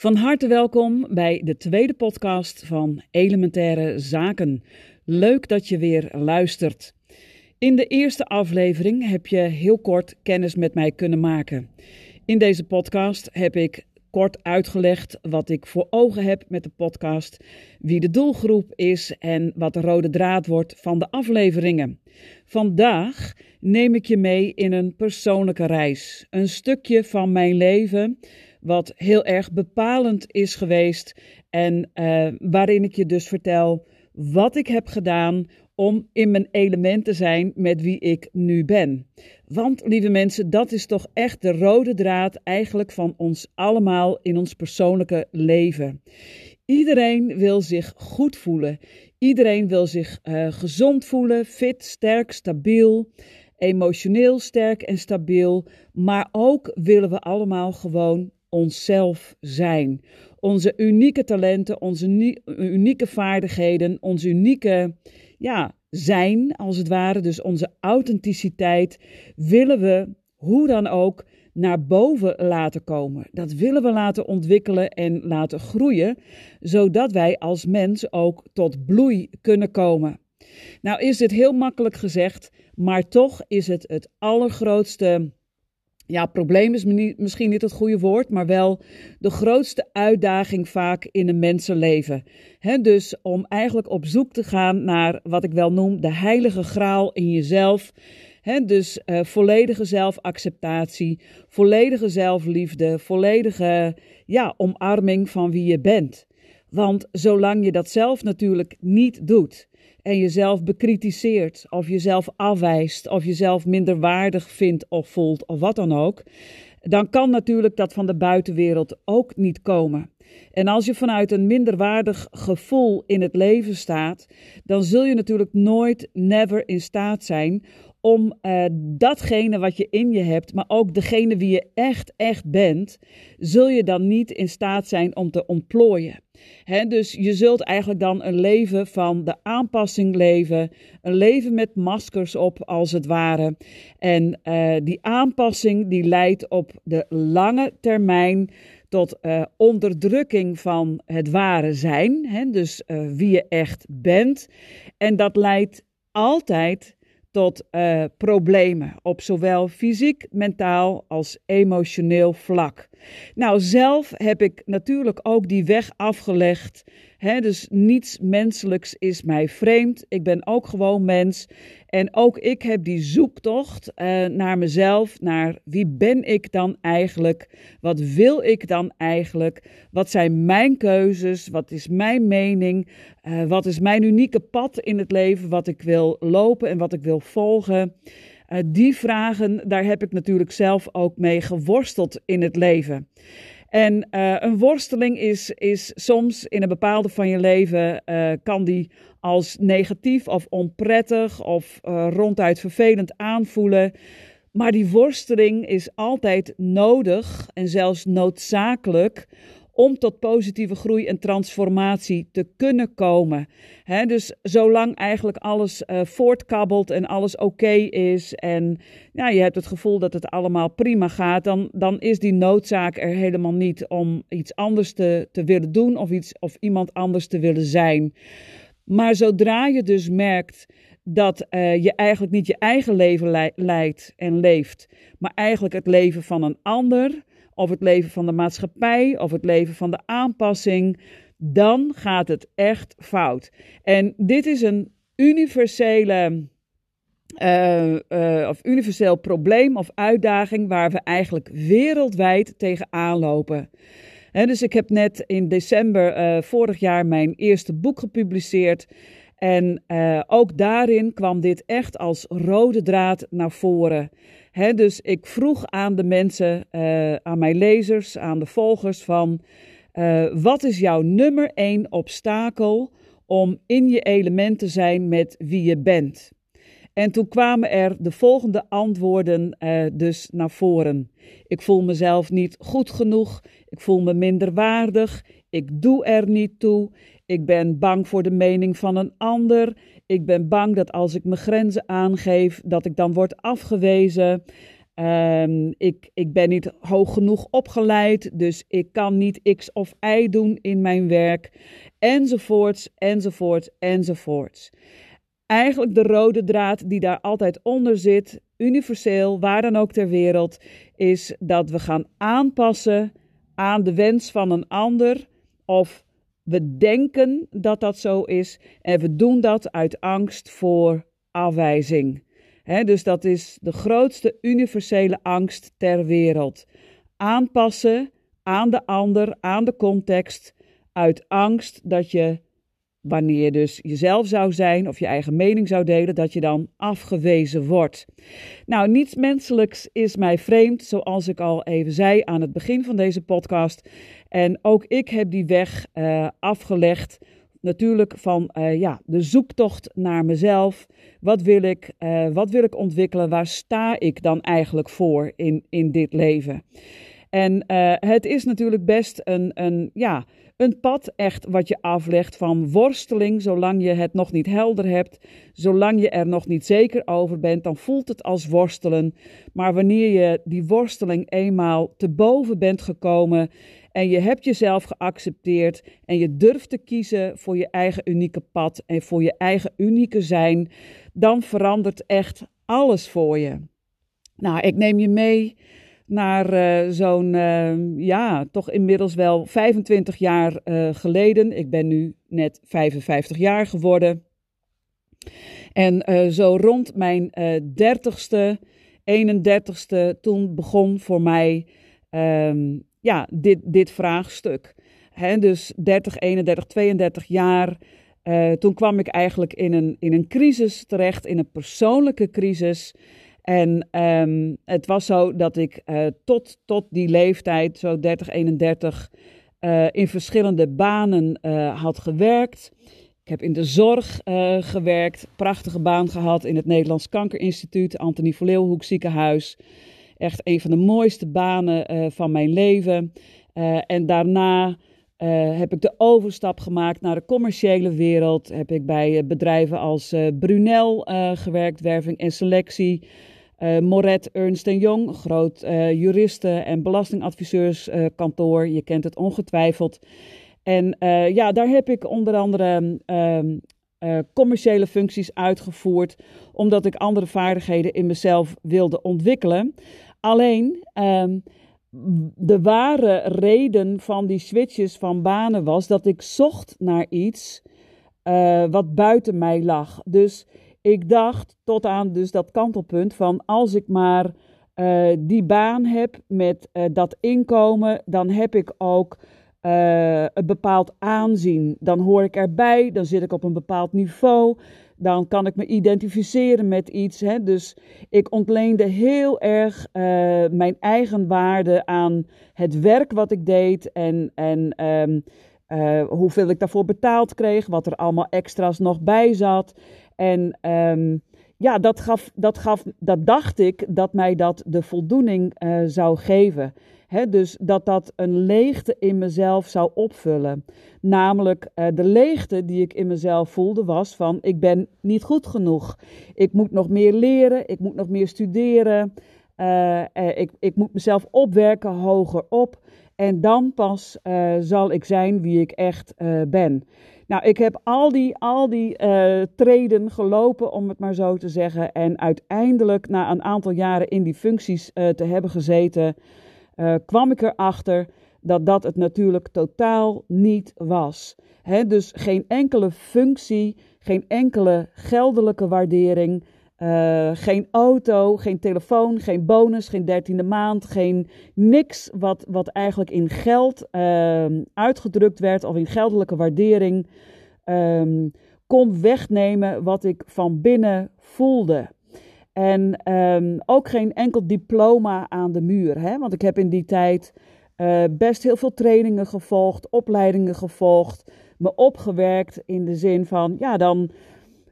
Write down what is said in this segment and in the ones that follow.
Van harte welkom bij de tweede podcast van Elementaire Zaken. Leuk dat je weer luistert. In de eerste aflevering heb je heel kort kennis met mij kunnen maken. In deze podcast heb ik kort uitgelegd wat ik voor ogen heb met de podcast, wie de doelgroep is en wat de rode draad wordt van de afleveringen. Vandaag neem ik je mee in een persoonlijke reis, een stukje van mijn leven wat heel erg bepalend is geweest en uh, waarin ik je dus vertel wat ik heb gedaan om in mijn element te zijn met wie ik nu ben. Want, lieve mensen, dat is toch echt de rode draad eigenlijk van ons allemaal in ons persoonlijke leven. Iedereen wil zich goed voelen. Iedereen wil zich uh, gezond voelen, fit, sterk, stabiel, emotioneel sterk en stabiel. Maar ook willen we allemaal gewoon onszelf zijn. Onze unieke talenten, onze unieke vaardigheden, onze unieke ja, zijn, als het ware, dus onze authenticiteit, willen we hoe dan ook naar boven laten komen. Dat willen we laten ontwikkelen en laten groeien, zodat wij als mens ook tot bloei kunnen komen. Nou is dit heel makkelijk gezegd, maar toch is het het allergrootste ja, probleem is misschien niet het goede woord, maar wel de grootste uitdaging vaak in een mensenleven. dus om eigenlijk op zoek te gaan naar wat ik wel noem de heilige graal in jezelf. dus uh, volledige zelfacceptatie, volledige zelfliefde, volledige ja, omarming van wie je bent. Want zolang je dat zelf natuurlijk niet doet, en jezelf bekritiseert, of jezelf afwijst, of jezelf minder waardig vindt of voelt, of wat dan ook, dan kan natuurlijk dat van de buitenwereld ook niet komen. En als je vanuit een minderwaardig gevoel in het leven staat, dan zul je natuurlijk nooit, never in staat zijn om uh, datgene wat je in je hebt, maar ook degene wie je echt, echt bent, zul je dan niet in staat zijn om te ontplooien. Dus je zult eigenlijk dan een leven van de aanpassing leven, een leven met maskers op als het ware. En uh, die aanpassing die leidt op de lange termijn tot uh, onderdrukking van het ware zijn, dus wie je echt bent. En dat leidt altijd tot uh, problemen op zowel fysiek, mentaal als emotioneel vlak. Nou, zelf heb ik natuurlijk ook die weg afgelegd. Dus niets menselijks is mij vreemd. Ik ben ook gewoon mens. En ook ik heb die zoektocht uh, naar mezelf, naar wie ben ik dan eigenlijk? Wat wil ik dan eigenlijk? Wat zijn mijn keuzes? Wat is mijn mening? Uh, wat is mijn unieke pad in het leven? Wat ik wil lopen en wat ik wil volgen? Uh, die vragen, daar heb ik natuurlijk zelf ook mee geworsteld in het leven. En uh, een worsteling is, is soms in een bepaalde van je leven, uh, kan die als negatief of onprettig of uh, ronduit vervelend aanvoelen. Maar die worsteling is altijd nodig en zelfs noodzakelijk om tot positieve groei en transformatie te kunnen komen. Dus zolang eigenlijk alles uh, voortkabbelt en alles oké is en ja, je hebt het gevoel dat het allemaal prima gaat, dan, dan is die noodzaak er helemaal niet om iets anders te, te willen doen of, iets, of iemand anders te willen zijn. Maar zodra je dus merkt dat uh, je eigenlijk niet je eigen leven leidt en leeft, maar eigenlijk het leven van een ander, of het leven van de maatschappij, of het leven van de aanpassing, dan gaat het echt fout. En dit is een universele. Uh, uh, of universeel probleem of uitdaging waar we eigenlijk wereldwijd tegenaan lopen. Dus ik heb net in december uh, vorig jaar mijn eerste boek gepubliceerd. En ook daarin kwam dit echt als rode draad naar voren dus ik vroeg aan de mensen, uh, aan mijn lezers, aan de volgers van... Uh, wat is jouw nummer één obstakel om in je element te zijn met wie je bent? En toen kwamen er de volgende antwoorden uh, dus naar voren. Ik voel mezelf niet goed genoeg. Ik voel me minder waardig. Ik doe er niet toe. Ik ben bang voor de mening van een ander. Ik ben bang dat als ik mijn grenzen aangeef, dat ik dan word afgewezen. Ehm, ik, ik ben niet hoog genoeg opgeleid, dus ik kan niet X of Y doen in mijn werk. Enzovoorts, enzovoorts, enzovoorts. Eigenlijk de rode draad die daar altijd onder zit, universeel, waar dan ook ter wereld, is dat we gaan aanpassen aan de wens van een ander. Of we denken dat dat zo is en we doen dat uit angst voor afwijzing dus dat is de grootste universele angst ter wereld. Aanpassen aan de ander, aan de context, uit angst dat je, wanneer je dus jezelf zou zijn of je eigen mening zou delen, dat je dan afgewezen wordt. Nou, niets menselijks is mij vreemd, zoals ik al even zei aan het begin van deze podcast. En ook ik heb die weg uh, afgelegd natuurlijk van uh, ja, de zoektocht naar mezelf. Wat wil ik, uh, wat wil ik ontwikkelen? Waar sta ik dan eigenlijk voor in, in dit leven? En het is natuurlijk best een, een, ja, een pad echt wat je aflegt van worsteling, zolang je het nog niet helder hebt, zolang je er nog niet zeker over bent, dan voelt het als worstelen. Maar wanneer je die worsteling eenmaal te boven bent gekomen en je hebt jezelf geaccepteerd en je durft te kiezen voor je eigen unieke pad en voor je eigen unieke zijn, dan verandert echt alles voor je. Nou, ik neem je mee naar uh, zo'n, uh, ja, toch inmiddels wel 25 jaar uh, geleden. Ik ben nu net 55 jaar geworden. En zo rond mijn 30ste, 31ste, toen begon voor mij um, ja, dit, dit vraagstuk. Dus 30, 31, 32 jaar. Uh, toen kwam ik eigenlijk in een, in een crisis terecht, in een persoonlijke crisis. En um, het was zo dat ik uh, tot, tot die leeftijd, zo 30, 31, uh, in verschillende banen had gewerkt. Ik heb in de zorg gewerkt, prachtige baan gehad in het Nederlands Kankerinstituut, Antonie Leeuwenhoek ziekenhuis. Echt een van de mooiste banen uh, van mijn leven. Uh, en daarna uh, heb ik de overstap gemaakt naar de commerciële wereld. Heb ik bij bedrijven als Brunel gewerkt, werving en selectie. Moret Ernst Jong, groot juristen- en belastingadviseurskantoor. Je kent het ongetwijfeld. En ja, daar heb ik onder andere ehm, commerciële functies uitgevoerd, omdat ik andere vaardigheden in mezelf wilde ontwikkelen. Alleen um, de ware reden van die switches van banen was dat ik zocht naar iets uh, wat buiten mij lag. Dus ik dacht tot aan dus dat kantelpunt van als ik maar uh, die baan heb met uh, dat inkomen, dan heb ik ook een bepaald aanzien. Dan hoor ik erbij, dan zit ik op een bepaald niveau dan kan ik me identificeren met iets. Hè? Dus ik ontleende heel erg uh, mijn eigen waarde aan het werk wat ik deed en, en um, uh, hoeveel ik daarvoor betaald kreeg, wat er allemaal extra's nog bij zat. En um, ja, dat, gaf, dat, gaf, dat dacht ik dat mij dat de voldoening uh, zou geven. Dus dat dat een leegte in mezelf zou opvullen. Namelijk uh, de leegte die ik in mezelf voelde was van ik ben niet goed genoeg. Ik moet nog meer leren, ik moet nog meer studeren. Uh, ik, ik moet mezelf opwerken hoger op. En dan pas zal ik zijn wie ik echt ben. Nou, ik heb al die, al die treden gelopen, om het maar zo te zeggen. En uiteindelijk, na een aantal jaren in die functies te hebben gezeten, uh, kwam ik erachter dat dat het natuurlijk totaal niet was. Dus geen enkele functie, geen enkele geldelijke waardering, uh, geen auto, geen telefoon, geen bonus, geen dertiende maand, geen niks wat, wat eigenlijk in geld uh, uitgedrukt werd of in geldelijke waardering um, kon wegnemen wat ik van binnen voelde. En um, ook geen enkel diploma aan de muur. Hè? Want ik heb in die tijd uh, best heel veel trainingen gevolgd, opleidingen gevolgd, me opgewerkt in de zin van, ja, dan,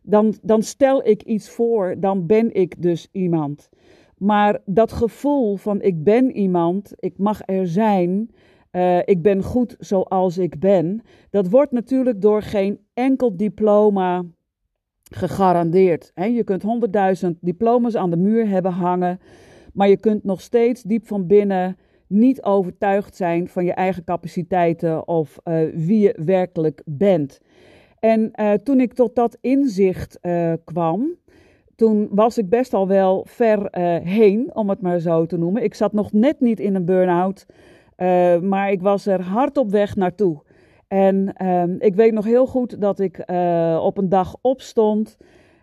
dan, dan stel ik iets voor, dan ben ik dus iemand. Maar dat gevoel van ik ben iemand, ik mag er zijn, uh, ik ben goed zoals ik ben, dat wordt natuurlijk door geen enkel diploma gegarandeerd. Je kunt honderdduizend diploma's aan de muur hebben hangen. Maar je kunt nog steeds diep van binnen niet overtuigd zijn van je eigen capaciteiten of uh, wie je werkelijk bent. En uh, toen ik tot dat inzicht uh, kwam, toen was ik best al wel ver heen, om het maar zo te noemen. Ik zat nog net niet in een burn-out, maar ik was er hard op weg naartoe. En ehm, ik weet nog heel goed dat ik op een dag opstond.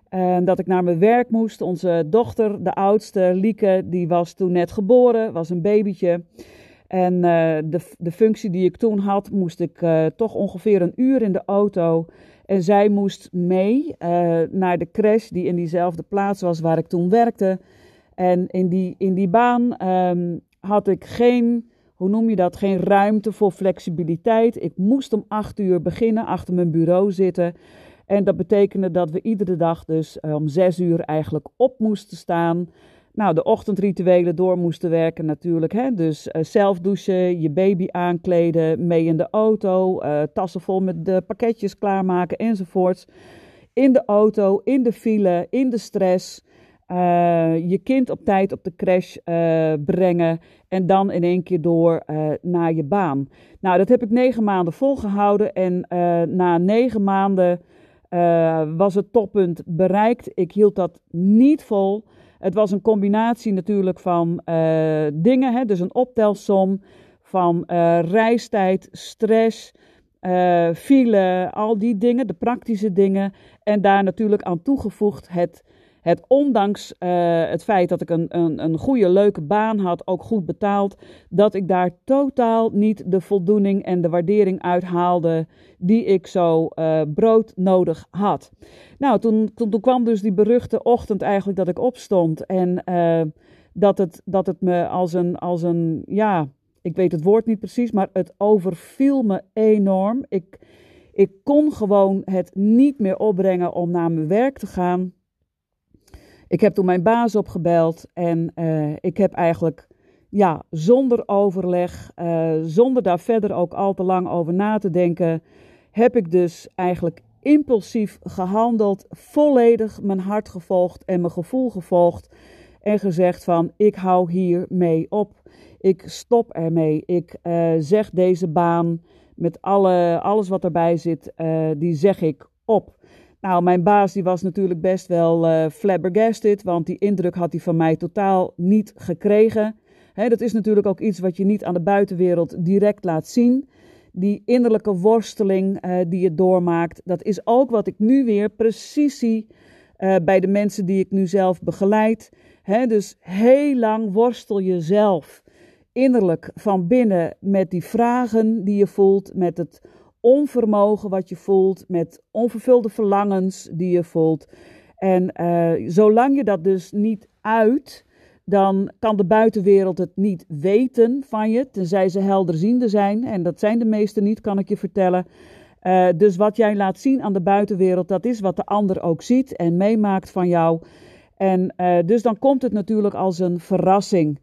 En dat ik naar mijn werk moest. Onze dochter, de oudste, Lieke, die was toen net geboren, was een babytje. En uh, de, de functie die ik toen had, moest ik uh, toch ongeveer een uur in de auto. En zij moest mee naar de crash die in diezelfde plaats was waar ik toen werkte. En in die, in die baan um, had ik geen, hoe noem je dat, geen ruimte voor flexibiliteit. Ik moest om acht uur beginnen, achter mijn bureau zitten. En dat betekende dat we iedere dag dus uh, om zes uur eigenlijk op moesten staan. Nou, de ochtendrituelen door moesten werken natuurlijk. Hè? Dus uh, zelf douchen, je baby aankleden, mee in de auto, uh, tassen vol met de pakketjes klaarmaken enzovoorts. In de auto, in de file, in de stress. Je kind op tijd op de crash brengen en dan in één keer door naar je baan. Nou, dat heb ik negen maanden volgehouden en na negen maanden was het toppunt bereikt. Ik hield dat niet vol. Het was een combinatie natuurlijk van dingen, hè, dus een optelsom van reistijd, stress, file, al die dingen, de praktische dingen. En daar natuurlijk aan toegevoegd het het ondanks uh, het feit dat ik een, een, een goede, leuke baan had, ook goed betaald, dat ik daar totaal niet de voldoening en de waardering uithaalde die ik zo uh, broodnodig had. Nou, toen, toen, kwam dus die beruchte ochtend eigenlijk dat ik opstond en uh, dat, het, dat het me als een, als een, ja, ik weet het woord niet precies, maar het overviel me enorm. Ik, ik kon gewoon het niet meer opbrengen om naar mijn werk te gaan. Ik heb toen mijn baas opgebeld en uh, ik heb eigenlijk ja, zonder overleg, uh, zonder daar verder ook al te lang over na te denken, heb ik dus eigenlijk impulsief gehandeld, volledig mijn hart gevolgd en mijn gevoel gevolgd en gezegd van ik hou hier mee op. Ik stop ermee. Ik uh, zeg deze baan met alle, alles wat erbij zit, die zeg ik op. Nou, mijn baas die was natuurlijk best wel uh, flabbergasted, want die indruk had hij van mij totaal niet gekregen. Dat is natuurlijk ook iets wat je niet aan de buitenwereld direct laat zien. Die innerlijke worsteling uh, die je doormaakt, dat is ook wat ik nu weer precies zie uh, bij de mensen die ik nu zelf begeleid. Dus heel lang worstel je zelf innerlijk van binnen met die vragen die je voelt, met het onvermogen wat je voelt, met onvervulde verlangens die je voelt. En uh, zolang je dat dus niet uit, dan kan de buitenwereld het niet weten van je, tenzij ze helderziende zijn. En dat zijn de meesten niet, kan ik je vertellen. Uh, dus wat jij laat zien aan de buitenwereld, dat is wat de ander ook ziet en meemaakt van jou. En uh, dus dan komt het natuurlijk als een verrassing.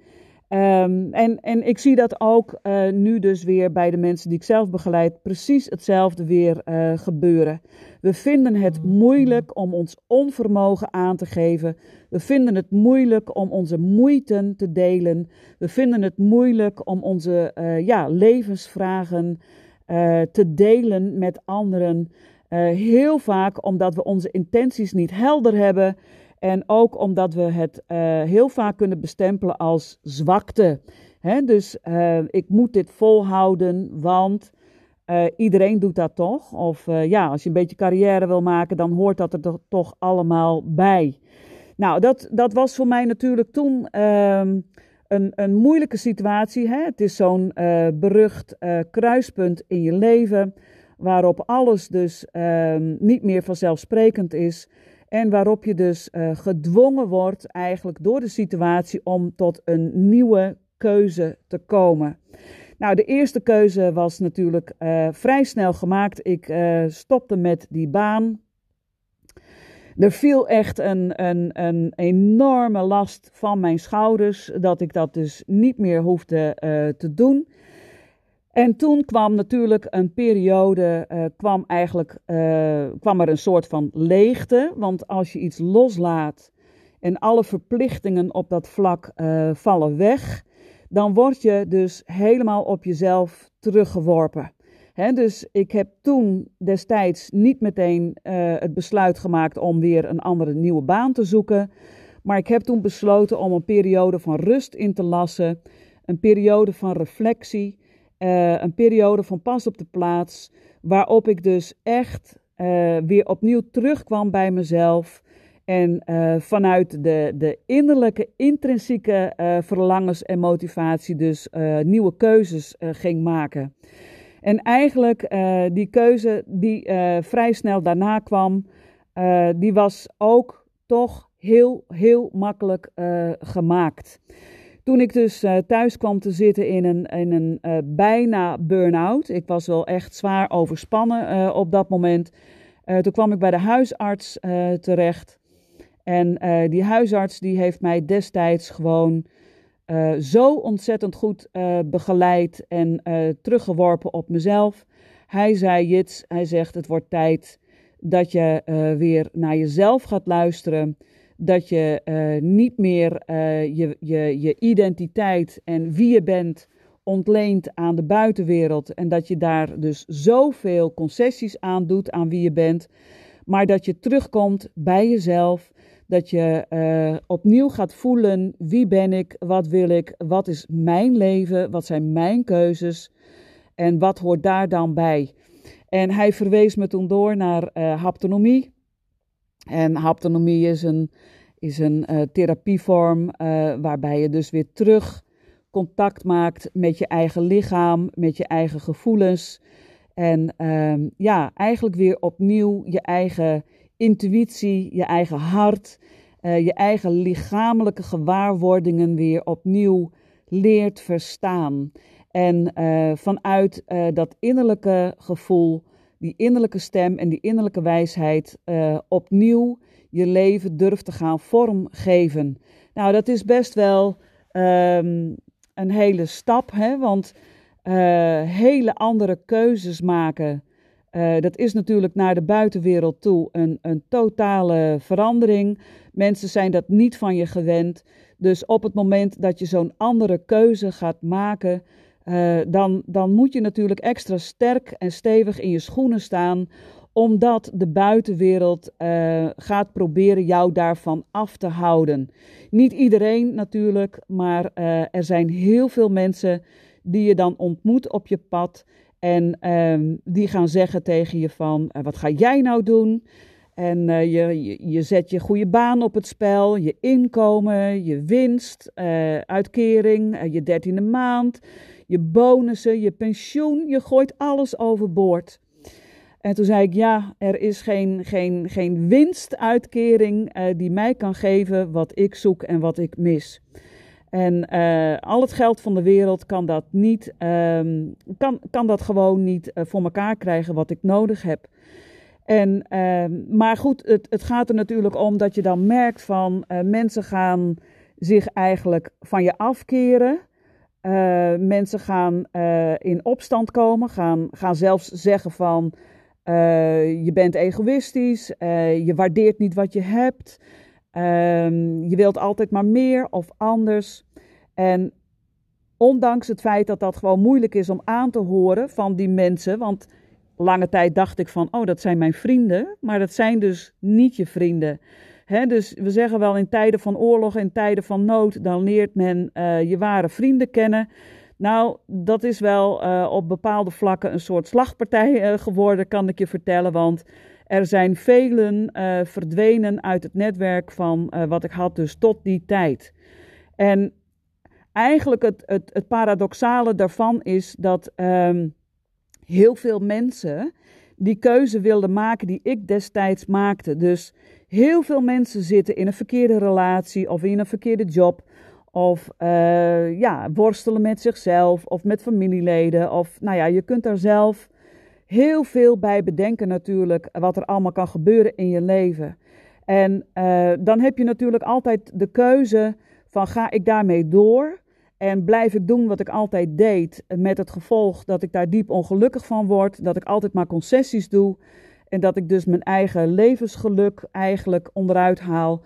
Um, en, en ik zie dat ook uh, nu dus weer bij de mensen die ik zelf begeleid, precies hetzelfde weer uh, gebeuren. We vinden het moeilijk om ons onvermogen aan te geven. We vinden het moeilijk om onze moeite te delen. We vinden het moeilijk om onze uh, ja, levensvragen te delen met anderen. heel vaak omdat we onze intenties niet helder hebben. En ook omdat we het uh, heel vaak kunnen bestempelen als zwakte. Dus uh, ik moet dit volhouden, want uh, iedereen doet dat toch. Of ja, als je een beetje carrière wil maken, dan hoort dat er toch allemaal bij. Nou, dat, dat was voor mij natuurlijk toen ehm, een, een moeilijke situatie. Hè? Het is zo'n berucht kruispunt in je leven, waarop alles dus ehm, niet meer vanzelfsprekend is. En waarop je dus uh, gedwongen wordt eigenlijk door de situatie om tot een nieuwe keuze te komen. Nou, de eerste keuze was natuurlijk uh, vrij snel gemaakt. Ik uh, stopte met die baan. Er viel echt een, een, een enorme last van mijn schouders, dat ik dat dus niet meer hoefde te doen. En toen kwam natuurlijk een periode, uh, kwam eigenlijk, uh, kwam er een soort van leegte. Want als je iets loslaat en alle verplichtingen op dat vlak uh, vallen weg, dan word je dus helemaal op jezelf teruggeworpen. Dus ik heb toen destijds niet meteen het besluit gemaakt om weer een andere nieuwe baan te zoeken. Maar ik heb toen besloten om een periode van rust in te lassen, een periode van reflectie, uh, een periode van pas op de plaats, waarop ik dus echt uh, weer opnieuw terugkwam bij mezelf. En uh, vanuit de, de innerlijke, intrinsieke verlangens en motivatie dus nieuwe keuzes ging maken. En eigenlijk die keuze die vrij snel daarna kwam, die was ook toch heel, heel makkelijk gemaakt. Toen ik dus uh, thuis kwam te zitten in een, in een uh, bijna burn-out, ik was wel echt zwaar overspannen uh, op dat moment. toen kwam ik bij de huisarts terecht. En die huisarts die heeft mij destijds gewoon zo ontzettend goed begeleid en teruggeworpen op mezelf. Hij zei, Jits, hij zegt het wordt tijd dat je weer naar jezelf gaat luisteren dat je uh, niet meer uh, je, je, je identiteit en wie je bent ontleent aan de buitenwereld. En dat je daar dus zoveel concessies aan doet aan wie je bent. Maar dat je terugkomt bij jezelf. Dat je uh, opnieuw gaat voelen: wie ben ik, wat wil ik, wat is mijn leven, wat zijn mijn keuzes en wat hoort daar dan bij. En hij verwees me toen door naar haptonomie. En haptonomie is een, is een uh, therapievorm uh, waarbij je dus weer terug contact maakt met je eigen lichaam, met je eigen gevoelens. En uh, ja, eigenlijk weer opnieuw je eigen intuïtie, je eigen hart, uh, je eigen lichamelijke gewaarwordingen weer opnieuw leert verstaan. En vanuit dat innerlijke gevoel die innerlijke stem en die innerlijke wijsheid uh, opnieuw je leven durft te gaan vormgeven. Nou, dat is best wel um, een hele stap, hè? want uh, hele andere keuzes maken. Uh, dat is natuurlijk naar de buitenwereld toe een, een totale verandering. Mensen zijn dat niet van je gewend. Dus op het moment dat je zo'n andere keuze gaat maken, uh, dan, dan moet je natuurlijk extra sterk en stevig in je schoenen staan, omdat de buitenwereld uh, gaat proberen jou daarvan af te houden. Niet iedereen natuurlijk, maar uh, er zijn heel veel mensen die je dan ontmoet op je pad en ehm, die gaan zeggen tegen je van, wat ga jij nou doen? En je, je, zet je goede baan op het spel, je inkomen, je winst, uitkering, uh, je dertiende maand, je bonussen, je pensioen, je gooit alles overboord. En toen zei ik, ja, er is geen, geen, geen winstuitkering die mij kan geven wat ik zoek en wat ik mis. En al het geld van de wereld kan dat, niet, um, kan, kan dat gewoon niet voor elkaar krijgen wat ik nodig heb. En, uh, maar goed, het, het, gaat er natuurlijk om dat je dan merkt van mensen gaan zich eigenlijk van je afkeren. Uh, mensen gaan eh, in opstand komen, gaan, gaan zelfs zeggen van je bent egoïstisch, je waardeert niet wat je hebt, ehm, je wilt altijd maar meer of anders. En ondanks het feit dat dat gewoon moeilijk is om aan te horen van die mensen, want lange tijd dacht ik van, oh, dat zijn mijn vrienden, maar dat zijn dus niet je vrienden. Dus we zeggen wel in tijden van oorlog, in tijden van nood, dan leert men uh, je ware vrienden kennen. Nou, dat is wel uh, op bepaalde vlakken een soort slagpartij uh, geworden, kan ik je vertellen. Want er zijn velen verdwenen uit het netwerk van wat ik had dus tot die tijd. En eigenlijk het, het, het paradoxale daarvan is dat... Um, heel veel mensen die keuze wilden maken die ik destijds maakte. Dus heel veel mensen zitten in een verkeerde relatie of in een verkeerde job. Of uh, ja, worstelen met zichzelf of met familieleden. Of nou ja, je kunt daar zelf heel veel bij bedenken natuurlijk. Wat er allemaal kan gebeuren in je leven. En uh, dan heb je natuurlijk altijd de keuze van ga ik daarmee door? En blijf ik doen wat ik altijd deed, met het gevolg dat ik daar diep ongelukkig van word, dat ik altijd maar concessies doe en dat ik dus mijn eigen levensgeluk eigenlijk onderuit haal.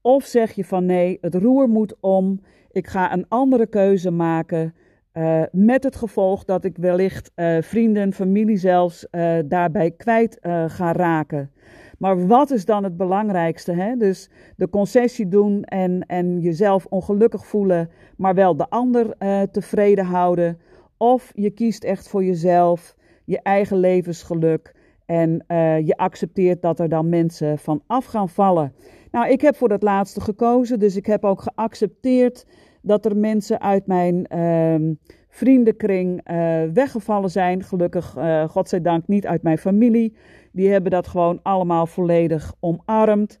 Of zeg je van nee, het roer moet om, ik ga een andere keuze maken. Uh, met het gevolg dat ik wellicht uh, vrienden, familie zelfs uh, daarbij kwijt ga raken. Maar wat is dan het belangrijkste? Hè? Dus de concessie doen en, en jezelf ongelukkig voelen, maar wel de ander tevreden houden. Of je kiest echt voor jezelf, je eigen levensgeluk. En je accepteert dat er dan mensen van af gaan vallen. Nou, ik heb voor dat laatste gekozen, dus ik heb ook geaccepteerd dat er mensen uit mijn uh, vriendenkring uh, weggevallen zijn. Gelukkig, uh, godzijdank, niet uit mijn familie. Die hebben dat gewoon allemaal volledig omarmd.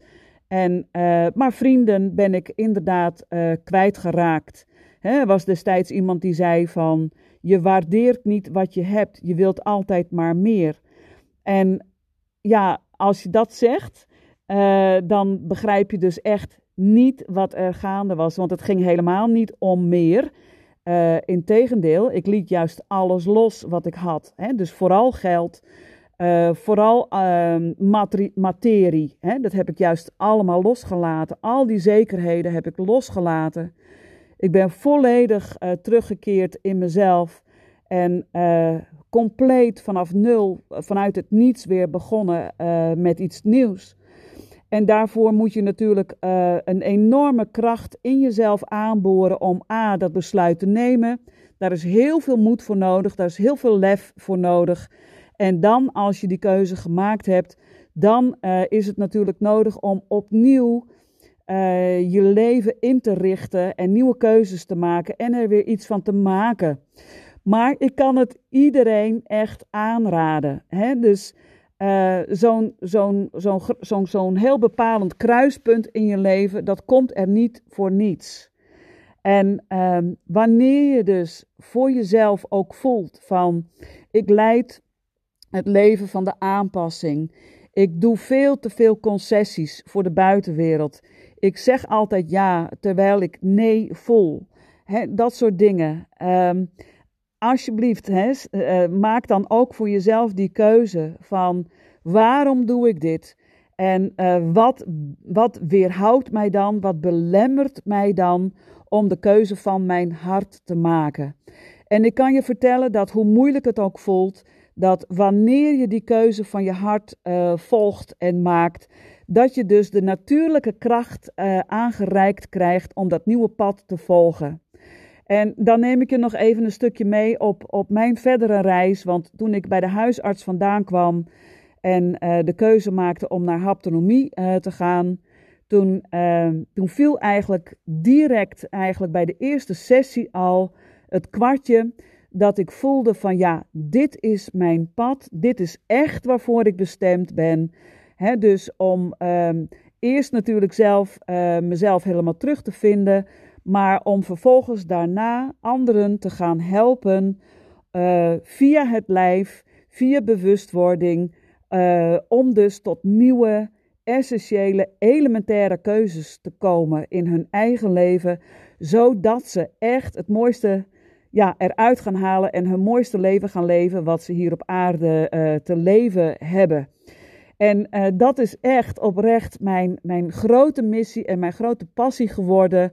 En, maar vrienden ben ik inderdaad kwijtgeraakt. Er was destijds iemand die zei van, je waardeert niet wat je hebt, je wilt altijd maar meer. En ja, als je dat zegt, dan begrijp je dus echt niet wat er gaande was. Want het ging helemaal niet om meer. Uh, Integendeel, ik liet juist alles los wat ik had. Hè? Dus vooral geld, uh, vooral uh, materie. Hè? Dat heb ik juist allemaal losgelaten. Al die zekerheden heb ik losgelaten. Ik ben volledig teruggekeerd in mezelf. En compleet vanaf nul, vanuit het niets weer begonnen met iets nieuws. En daarvoor moet je natuurlijk uh, een enorme kracht in jezelf aanboren om A, dat besluit te nemen. Daar is heel veel moed voor nodig, daar is heel veel lef voor nodig. En dan, als je die keuze gemaakt hebt, dan is het natuurlijk nodig om opnieuw je leven in te richten en nieuwe keuzes te maken en er weer iets van te maken. Maar ik kan het iedereen echt aanraden. Hè? Dus uh, zo'n heel bepalend kruispunt in je leven, dat komt er niet voor niets. En um, wanneer je dus voor jezelf ook voelt van ik leid het leven van de aanpassing. Ik doe veel te veel concessies voor de buitenwereld. Ik zeg altijd ja terwijl ik nee voel. Dat soort dingen. Um, alsjeblieft, hè, uh, maak dan ook voor jezelf die keuze van waarom doe ik dit? En uh, wat, wat weerhoudt mij dan, wat belemmert mij dan om de keuze van mijn hart te maken? En ik kan je vertellen dat hoe moeilijk het ook voelt, dat wanneer je die keuze van je hart uh, volgt en maakt, dat je dus de natuurlijke kracht aangereikt krijgt om dat nieuwe pad te volgen. En dan neem ik je nog even een stukje mee op, op mijn verdere reis. Want toen ik bij de huisarts vandaan kwam en uh, de keuze maakte om naar haptonomie uh, te gaan, toen, uh, toen viel eigenlijk direct, eigenlijk bij de eerste sessie al, het kwartje dat ik voelde van ja, dit is mijn pad, dit is echt waarvoor ik bestemd ben. Dus om ehm, eerst natuurlijk zelf mezelf helemaal terug te vinden, maar om vervolgens daarna anderen te gaan helpen uh, via het lijf, via bewustwording, uh, om dus tot nieuwe, essentiële, elementaire keuzes te komen in hun eigen leven, zodat ze echt het mooiste ja, eruit gaan halen en hun mooiste leven gaan leven wat ze hier op aarde uh, te leven hebben. En dat is echt oprecht mijn, mijn grote missie en mijn grote passie geworden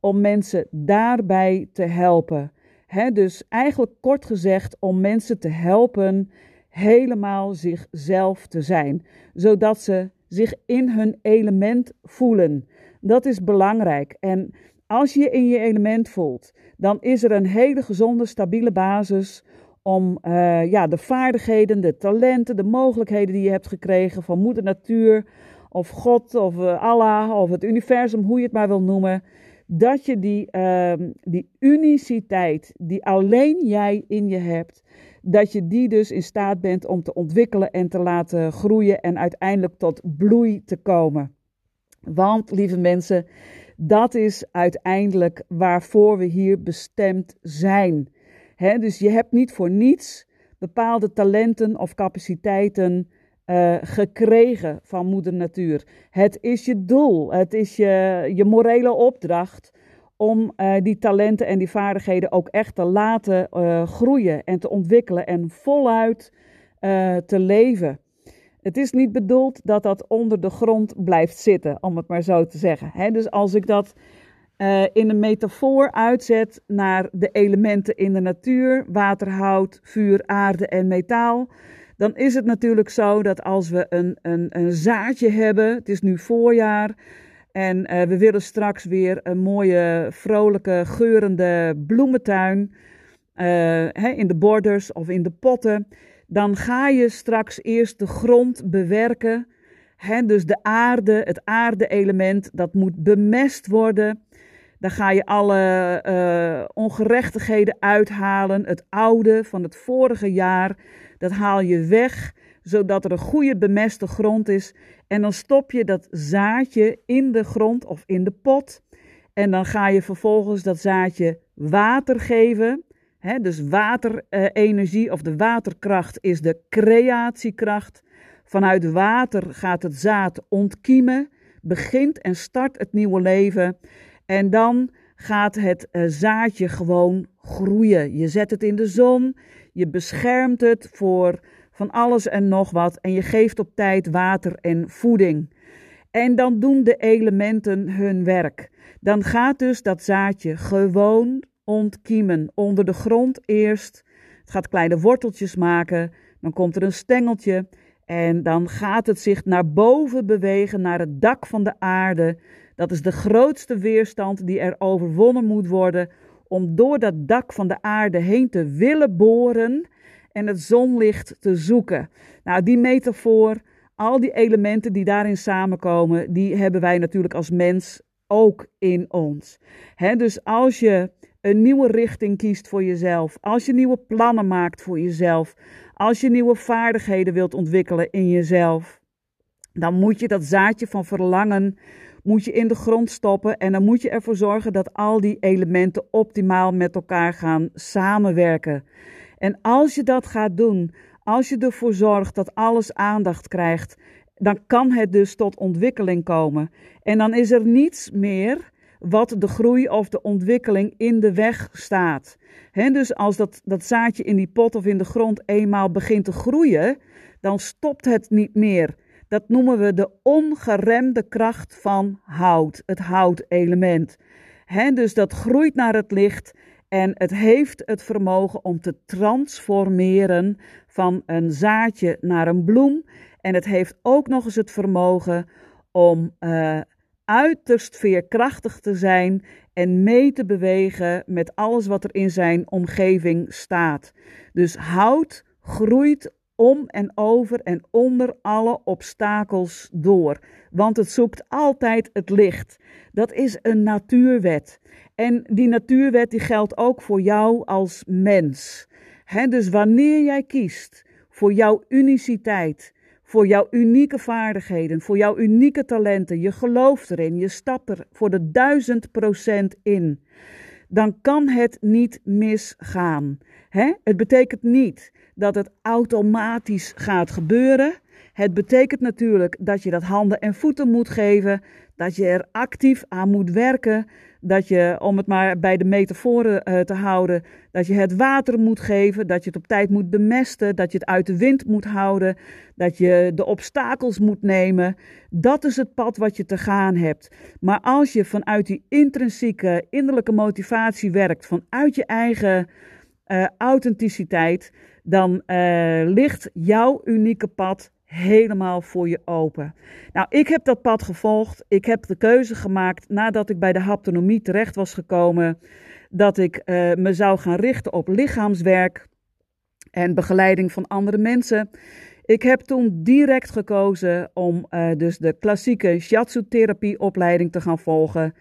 om mensen daarbij te helpen. He, dus eigenlijk kort gezegd om mensen te helpen helemaal zichzelf te zijn, zodat ze zich in hun element voelen. Dat is belangrijk. En als je in je element voelt, dan is er een hele gezonde, stabiele basis om uh, ja, de vaardigheden, de talenten, de mogelijkheden die je hebt gekregen van Moeder Natuur of God of uh, Allah of het universum, hoe je het maar wil noemen, dat je die, uh, die uniciteit die alleen jij in je hebt, dat je die dus in staat bent om te ontwikkelen en te laten groeien en uiteindelijk tot bloei te komen. Want, lieve mensen, dat is uiteindelijk waarvoor we hier bestemd zijn. Dus je hebt niet voor niets bepaalde talenten of capaciteiten uh, gekregen van Moeder Natuur. Het is je doel, het is je, je morele opdracht om uh, die talenten en die vaardigheden ook echt te laten uh, groeien en te ontwikkelen en voluit te leven. Het is niet bedoeld dat dat onder de grond blijft zitten, om het maar zo te zeggen. dus als ik dat in een metafoor uitzet naar de elementen in de natuur, water, hout, vuur, aarde en metaal, dan is het natuurlijk zo dat als we een, een, een zaadje hebben, het is nu voorjaar, en uh, we willen straks weer een mooie, vrolijke, geurende bloementuin uh, hè, in de borders of in de potten. Dan ga je straks eerst de grond bewerken. Hè, dus de aarde, het aarde-element, dat moet bemest worden. Dan ga je alle uh, ongerechtigheden uithalen. Het oude van het vorige jaar, dat haal je weg, zodat er een goede bemeste grond is. En dan stop je dat zaadje in de grond of in de pot. En dan ga je vervolgens dat zaadje water geven. Dus waterenergie of de waterkracht is de creatiekracht. Vanuit water gaat het zaad ontkiemen, begint en start het nieuwe leven. En dan gaat het eh, zaadje gewoon groeien. Je zet het in de zon, je beschermt het voor van alles en nog wat en je geeft op tijd water en voeding. En dan doen de elementen hun werk. Dan gaat dus dat zaadje gewoon ontkiemen. Onder de grond eerst. Het gaat kleine worteltjes maken. Dan komt er een stengeltje. En dan gaat het zich naar boven bewegen, naar het dak van de aarde. Dat is de grootste weerstand die er overwonnen moet worden. Om door dat dak van de aarde heen te willen boren en het zonlicht te zoeken. Nou, die metafoor, al die elementen die daarin samenkomen, die hebben wij natuurlijk als mens ook in ons. dus als je een nieuwe richting kiest voor jezelf, als je nieuwe plannen maakt voor jezelf, als je nieuwe vaardigheden wilt ontwikkelen in jezelf, dan moet je dat zaadje van verlangen moet je in de grond stoppen en dan moet je ervoor zorgen dat al die elementen optimaal met elkaar gaan samenwerken. En als je dat gaat doen, als je ervoor zorgt dat alles aandacht krijgt, dan kan het dus tot ontwikkeling komen. En dan is er niets meer wat de groei of de ontwikkeling in de weg staat. dus als dat, dat zaadje in die pot of in de grond eenmaal begint te groeien, dan stopt het niet meer. Dat noemen we de ongeremde kracht van hout, het houtelement. dus dat groeit naar het licht en het heeft het vermogen om te transformeren van een zaadje naar een bloem. En het heeft ook nog eens het vermogen om uh, uiterst veerkrachtig te zijn en mee te bewegen met alles wat er in zijn omgeving staat. Dus hout groeit om en over en onder alle obstakels door, want het zoekt altijd het licht. Dat is een natuurwet. En die natuurwet die geldt ook voor jou als mens. dus wanneer jij kiest voor jouw uniciteit, voor jouw unieke vaardigheden, voor jouw unieke talenten, je gelooft erin, je stapt er voor de duizend procent in, dan kan het niet misgaan. Het betekent niet dat het automatisch gaat gebeuren. Het betekent natuurlijk dat je dat handen en voeten moet geven, dat je er actief aan moet werken, dat je, om het maar bij de metaforen uh, te houden, dat je het water moet geven, dat je het op tijd moet bemesten, dat je het uit de wind moet houden, dat je de obstakels moet nemen. Dat is het pad wat je te gaan hebt. Maar als je vanuit die intrinsieke innerlijke motivatie werkt, vanuit je eigen uh, authenticiteit, dan uh, ligt jouw unieke pad helemaal voor je open. Nou, ik heb dat pad gevolgd. Ik heb de keuze gemaakt nadat ik bij de haptonomie terecht was gekomen, dat ik uh, me zou gaan richten op lichaamswerk en begeleiding van andere mensen. Ik heb toen direct gekozen om uh, dus de klassieke shiatsu-therapie opleiding te gaan volgen.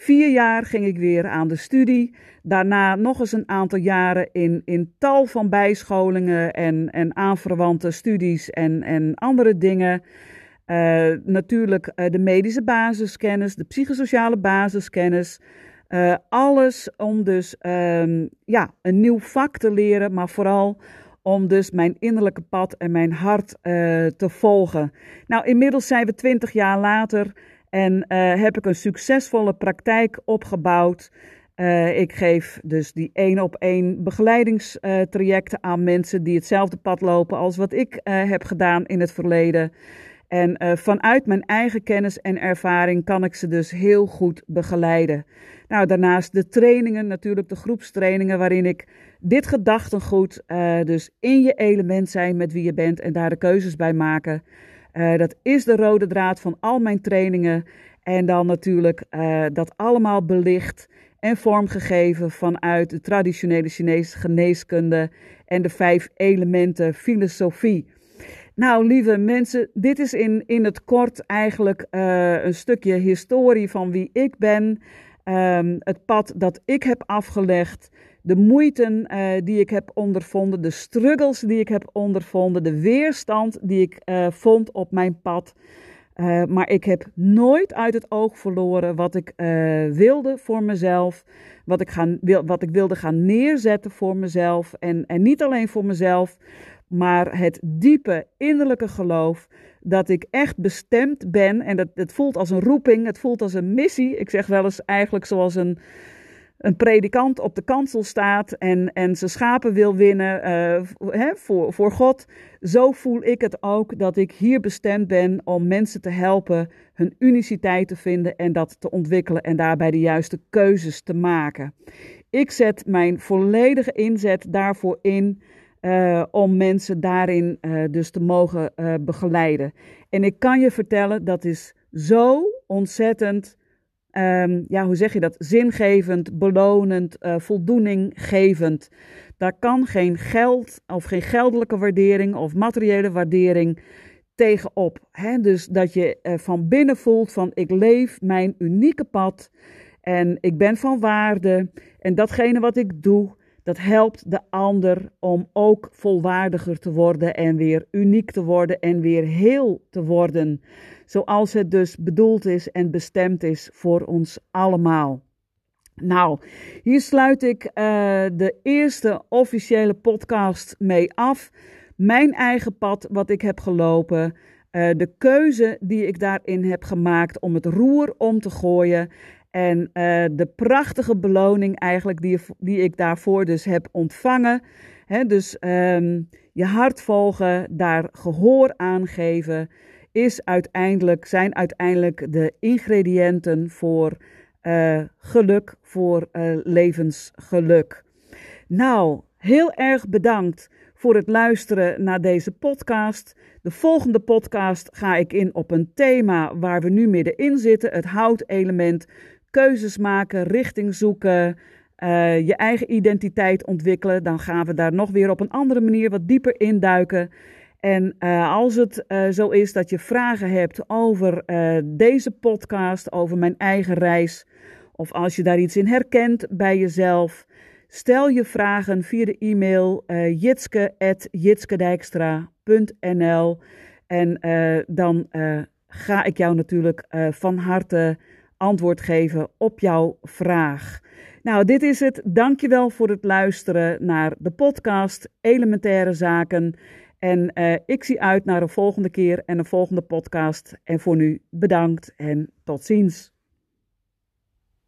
Vier jaar ging ik weer aan de studie. Daarna nog eens een aantal jaren in, in tal van bijscholingen en, en aanverwante studies en, en andere dingen. Uh, natuurlijk uh, de medische basiskennis, de psychosociale basiskennis. Uh, alles om dus um, ja, een nieuw vak te leren, maar vooral om dus mijn innerlijke pad en mijn hart te volgen. Nou, inmiddels zijn we twintig jaar later en uh, heb ik een succesvolle praktijk opgebouwd. Uh, ik geef dus die één op één begeleidingstrajecten aan mensen die hetzelfde pad lopen als wat ik uh, heb gedaan in het verleden. En vanuit mijn eigen kennis en ervaring kan ik ze dus heel goed begeleiden. Nou, daarnaast de trainingen, natuurlijk de groepstrainingen, waarin ik dit gedachtengoed, dus in je element zijn met wie je bent en daar de keuzes bij maken. Dat is de rode draad van al mijn trainingen. En dan natuurlijk dat allemaal belicht en vormgegeven vanuit de traditionele Chinese geneeskunde en de vijf elementen filosofie. Nou, lieve mensen, dit is in, in het kort eigenlijk uh, een stukje historie van wie ik ben, um, het pad dat ik heb afgelegd, de moeiten uh, die ik heb ondervonden, de struggles die ik heb ondervonden, de weerstand die ik uh, vond op mijn pad. Uh, maar ik heb nooit uit het oog verloren wat ik wilde voor mezelf. Wat ik, gaan, wil, wat ik wilde gaan neerzetten voor mezelf. En, en niet alleen voor mezelf, maar het diepe innerlijke geloof dat ik echt bestemd ben. En dat, het voelt als een roeping, het voelt als een missie. Ik zeg wel eens eigenlijk zoals een een predikant op de kansel staat en, en zijn schapen wil winnen uh, voor, voor God. Zo voel ik het ook dat ik hier bestemd ben om mensen te helpen hun uniciteit te vinden en dat te ontwikkelen en daarbij de juiste keuzes te maken. Ik zet mijn volledige inzet daarvoor in uh, om mensen daarin uh, dus te mogen begeleiden. En ik kan je vertellen, dat is zo ontzettend um, ja, hoe zeg je dat? Zingevend, belonend, voldoeninggevend. Daar kan geen geld of geen geldelijke waardering of materiële waardering tegenop. Hè? Dus dat je van binnen voelt van ik leef mijn unieke pad en ik ben van waarde en datgene wat ik doe, dat helpt de ander om ook volwaardiger te worden en weer uniek te worden en weer heel te worden zoals het dus bedoeld is en bestemd is voor ons allemaal. Nou, hier sluit ik uh, de eerste officiële podcast mee af. Mijn eigen pad, wat ik heb gelopen. Uh, de keuze die ik daarin heb gemaakt om het roer om te gooien. En uh, de prachtige beloning eigenlijk die, die ik daarvoor dus heb ontvangen. He, dus um, je hart volgen, daar gehoor aan geven is uiteindelijk, zijn uiteindelijk de ingrediënten voor uh, geluk, voor uh, levensgeluk. Nou, heel erg bedankt voor het luisteren naar deze podcast. De volgende podcast ga ik in op een thema waar we nu middenin zitten: het houtelement. Keuzes maken, richting zoeken. Uh, je eigen identiteit ontwikkelen. Dan gaan we daar nog weer op een andere manier wat dieper induiken. En uh, als het uh, zo is dat je vragen hebt over deze podcast, over mijn eigen reis, of als je daar iets in herkent bij jezelf, stel je vragen via de e-mail jitske.jitskedijkstra.nl en dan ga ik jou natuurlijk van harte antwoord geven op jouw vraag. Nou, dit is het. Dankjewel voor het luisteren naar de podcast Elementaire Zaken. En uh, ik zie uit naar een volgende keer en een volgende podcast. En voor nu bedankt en tot ziens.